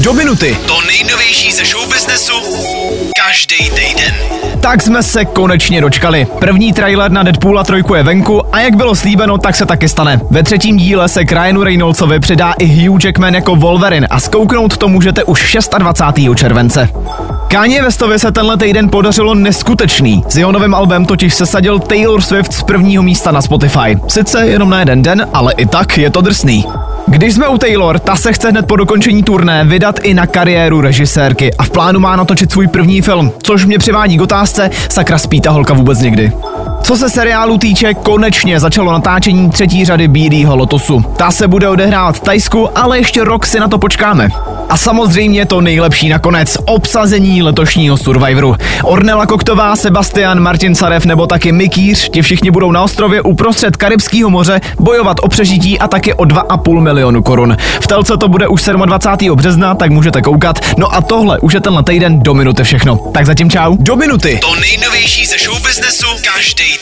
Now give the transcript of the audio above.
Do minuty. To nejnovější ze show businessu každý týden. Tak jsme se konečně dočkali. První trailer na Deadpoola 3 je venku a jak bylo slíbeno, tak se taky stane. Ve třetím díle se k Ryanu Reynoldsovi přidá i Hugh Jackman jako Wolverine a zkouknout to můžete už 26. července. Kanye Westovi se tenhle týden podařilo neskutečný. S jeho novým albem totiž sesadil Taylor Swift z prvního místa na Spotify. Sice jenom na jeden den, ale i tak je to drsný. Když jsme u Taylor, ta se chce hned po dokončení turné vydat i na kariéru režisérky a v plánu má natočit svůj první film, což mě přivádí k otázce, sakra spí ta holka vůbec někdy. Co se seriálu týče, konečně začalo natáčení třetí řady Bílého lotosu. Ta se bude odehrávat v Tajsku, ale ještě rok si na to počkáme. A samozřejmě to nejlepší nakonec, obsazení letošního Survivoru. Ornela Koktová, Sebastian, Martin Sarev nebo taky Mikýř, ti všichni budou na ostrově uprostřed Karibského moře bojovat o přežití a taky o 2,5 milionu korun. V telce to bude už 27. března, tak můžete koukat. No a tohle už je tenhle týden do minuty všechno. Tak zatím čau. Do minuty. To nejnovější ze show businessu každý.